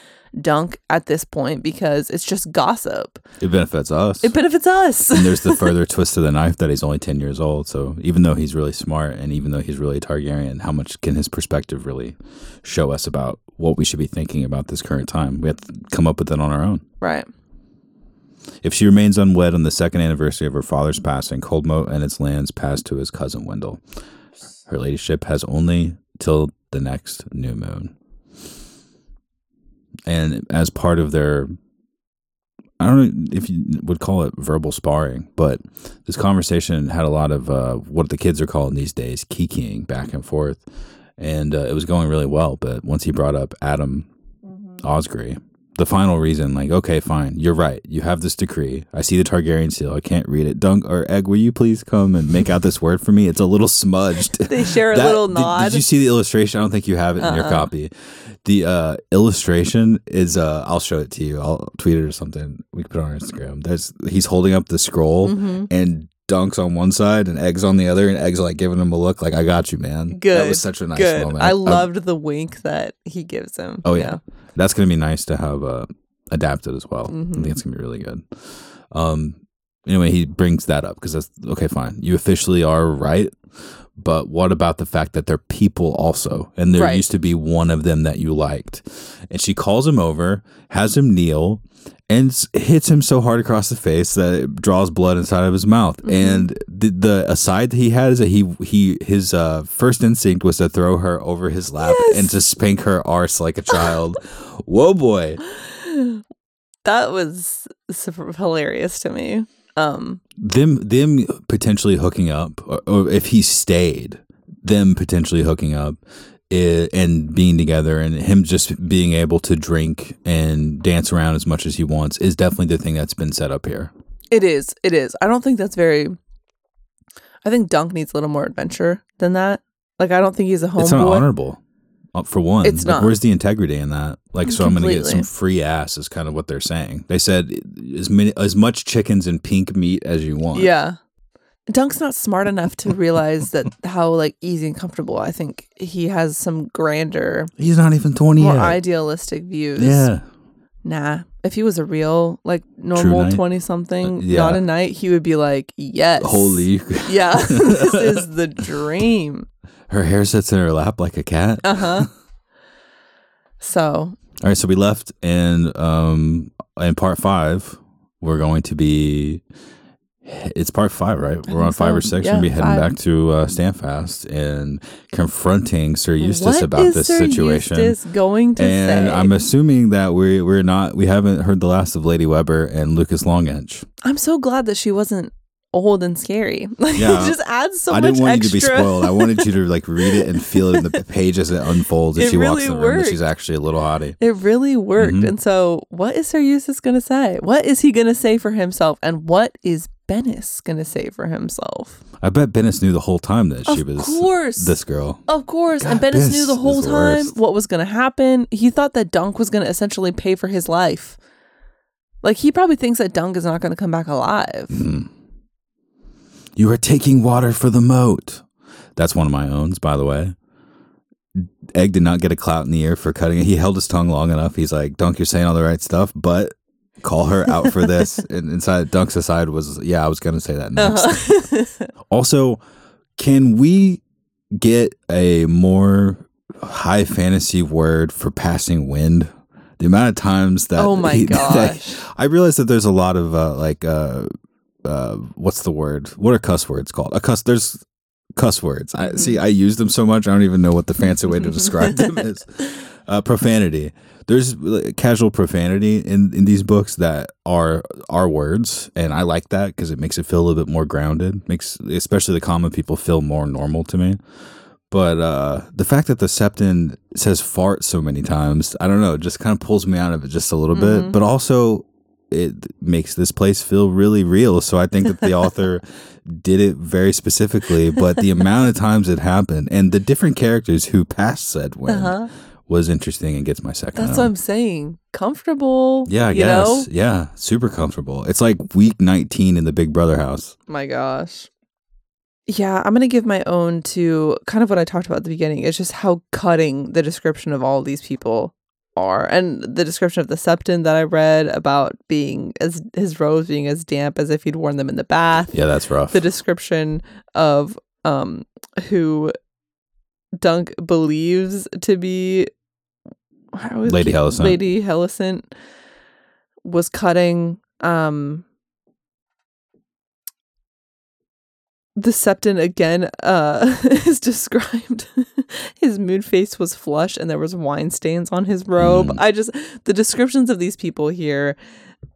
Dunk at this point because it's just gossip. It benefits us. It benefits us. and there's the further twist of the knife that he's only 10 years old. So even though he's really smart and even though he's really Targaryen, how much can his perspective really show us about what we should be thinking about this current time? We have to come up with it on our own. right. If she remains unwed on the second anniversary of her father's passing, Coldmoat and its lands pass to his cousin Wendell. Her ladyship has only till the next new moon. And as part of their I don't know if you would call it verbal sparring, but this conversation had a lot of uh, what the kids are calling these days kikiing back and forth. And uh, it was going really well. But once he brought up Addam Osgrey, the final reason, like, okay, fine, you're right. You have this decree. I see the Targaryen seal. I can't read it. Dunk or Egg, will you please come and make out this word for me? It's a little smudged. They share a That- little did- nod. Did, you see the illustration? I don't think you have it in your Uh-uh. copy. The uh, illustration is uh, I'll show it to you. I'll tweet it or something. We can put it on our Instagram. There's he's holding up the scroll Mhm. and dunks on one side and eggs on the other and eggs like giving him a look like I got you, man. Good. That was such a nice Good. moment. I loved the wink that he gives him. Oh yeah. That's gonna be nice to have uh, adapted as well. I Mhm. think it's gonna be really good. Um. Anyway, he brings that up because that's okay. Fine, you officially are right, but what about the fact that they're people also, and there Right. used to be one of them that you liked, and she calls him over, has him kneel, and hits him so hard across the face that it draws blood inside of his mouth. Mm-hmm. And the, the aside that he had is that he he his uh, first instinct was to throw her over his lap Yes. and to spank her arse like a child. Whoa, boy! That was super hilarious to me. Um, Them them potentially hooking up, or, or if he stayed, them potentially hooking up. And being together, and him just being able to drink and dance around as much as he wants is definitely the thing that's been set up here. it is. It is. I don't think that's very. I think Dunk needs a little more adventure than that. Like I don't think he's a it's not homeboy. honorable uh, for one It's Like, not. where's the integrity in that like so i'm gonna get some free ass is kind of what they're saying they said as many as much chickens and pink meat as you want Yeah. Dunk's not smart enough to realize that how like easy and comfortable. I think he has some grander, he's not even 20 more yet idealistic views. yeah Nah. If he was a real like normal knight? twenty something, Uh, yeah. not a knight, he would be like, Yes. holy Yeah. this is the dream. her hair sits in her lap like a cat Uh-huh. So all right so we left and um in part five we're going to be it's part five, right? We're on five or six. Yeah, We're gonna be heading five. back to uh, Standfast and confronting Sir Eustace what about is this Sir situation. Eustace going to and say? I'm assuming that we we're not we haven't heard the last of Lady Webber and Lucas Longinch. I'm so glad that she wasn't old and scary. Like Yeah. it just adds so I much I didn't want extra. you to be spoiled. I wanted you to like read it and feel it in the page as it unfolds as It she walks really in the room. That worked. she's actually a little hottie. It really worked. Mhm. And so, what is Sir Eustace going to say? What is he going to say for himself? And what is Bennis going to say for himself? I bet Bennis knew the whole time that she Of was course. this girl. Of course. and Bennis knew the is whole the time worst. what was going to happen. He thought that Dunk was going to essentially pay for his life. Like, he probably thinks that Dunk is not going to come back alive. Mm. You are taking water for the moat. That's one of my owns, by the way. Egg did not get a clout in the ear for cutting it. He held his tongue long enough. He's like, Dunk, you're saying all the right stuff, but call her out for this. and inside Dunk's aside was, yeah, I was going to say that next. Uh-huh. Also, can we get a more high fantasy word for passing wind? The amount of times that Oh my he- that- gosh. I realize that there's a lot of uh, like uh, uh, what's the word? What are cuss words called? A cuss. There's cuss words. I see. I use them so much. I don't even know what the fancy way to describe them is. Uh, profanity. There's casual profanity in, in these books that are are words, and I like that because it makes it feel a little bit more grounded. Makes especially the common people feel more normal to me. But uh, the fact that the Septon says fart so many times, I don't know, it just kind of pulls me out of it just a little bit. But also, it makes this place feel really real. So I think that the author did it very specifically. But the amount of times it happened and the different characters who passed said wind Uh-huh. Was interesting and gets my second. That's what I'm saying. Comfortable. Yeah, I you guess. know? Yeah, super comfortable. It's like week 19 in the Big Brother house. My gosh. Yeah, I'm going to give my own to kind of what I talked about at the beginning. It's just how cutting the description of all these people are. And the description of the Septon that I read about being as his robes being as damp as if he'd worn them in the bath. Yeah, that's rough. The description of um who Dunk believes to be Lady Helicent. Lady Helicent was cutting Um the septon again uh is described his moon face was flush and there was wine stains on his robe Mm. i just the descriptions of these people here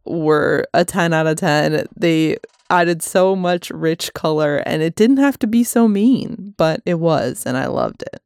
were a 10 out of 10 they added so much rich color and it didn't have to be so mean but it was and i loved it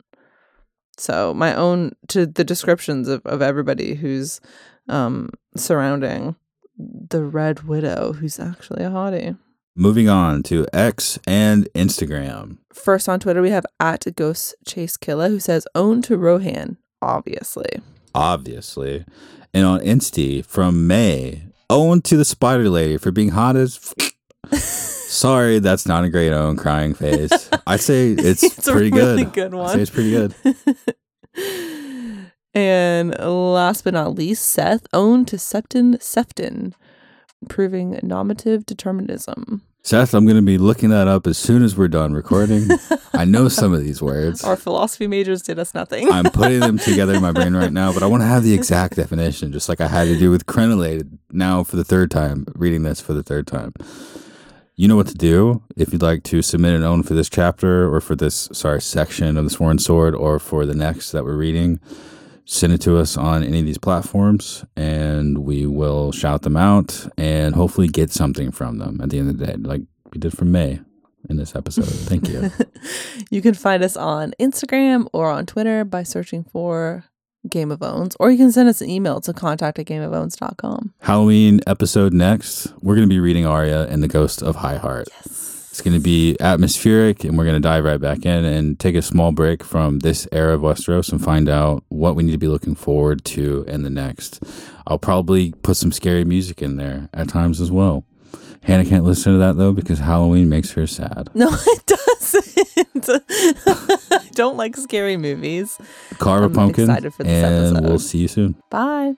so my own to the descriptions of, of everybody who's um surrounding the red widow who's actually a hottie Moving on to X and Instagram. First on Twitter, we have at Ghost Chase Killer, who says, own to Rohanne, obviously. obviously. And on Insta from May, own to the Spider Lady for being hot as. F- Sorry, that's not a great own. Crying face. I say it's, It's a pretty really good. good I one. say it's pretty good. and last but not least, Seth, owned to Septon Sefton, proving nominative determinism. Seth, I'm going to be looking that up as soon as we're done recording. I know some of these words. Our philosophy majors did us nothing. I'm putting them together in my brain right now, but I want to have the exact definition, just like I had to do with crenulated now for the third time, reading this for the third time. You know what to do if you'd like to submit an own for this chapter or for this, sorry, section of the Sworn Sword or for the next that we're reading. Send it to us on any of these platforms and we will shout them out and hopefully get something from them at the end of the day, like we did for May in this episode. Thank you. you can find us on Instagram or on Twitter by searching for Game of Owns, or you can send us an email to contact at gameofowns.com. Halloween episode next, we're going to be reading Arya and the Ghost of High Heart. Yes. It's going to be atmospheric, and we're going to dive right back in and take a small break from this era of Westeros and find out what we need to be looking forward to in the next. I'll probably put some scary music in there at times as well. Hannah can't listen to that though because Halloween makes her sad. No, it doesn't. I don't like scary movies. Carve a pumpkin, excited for this and episode. we'll see you soon. Bye.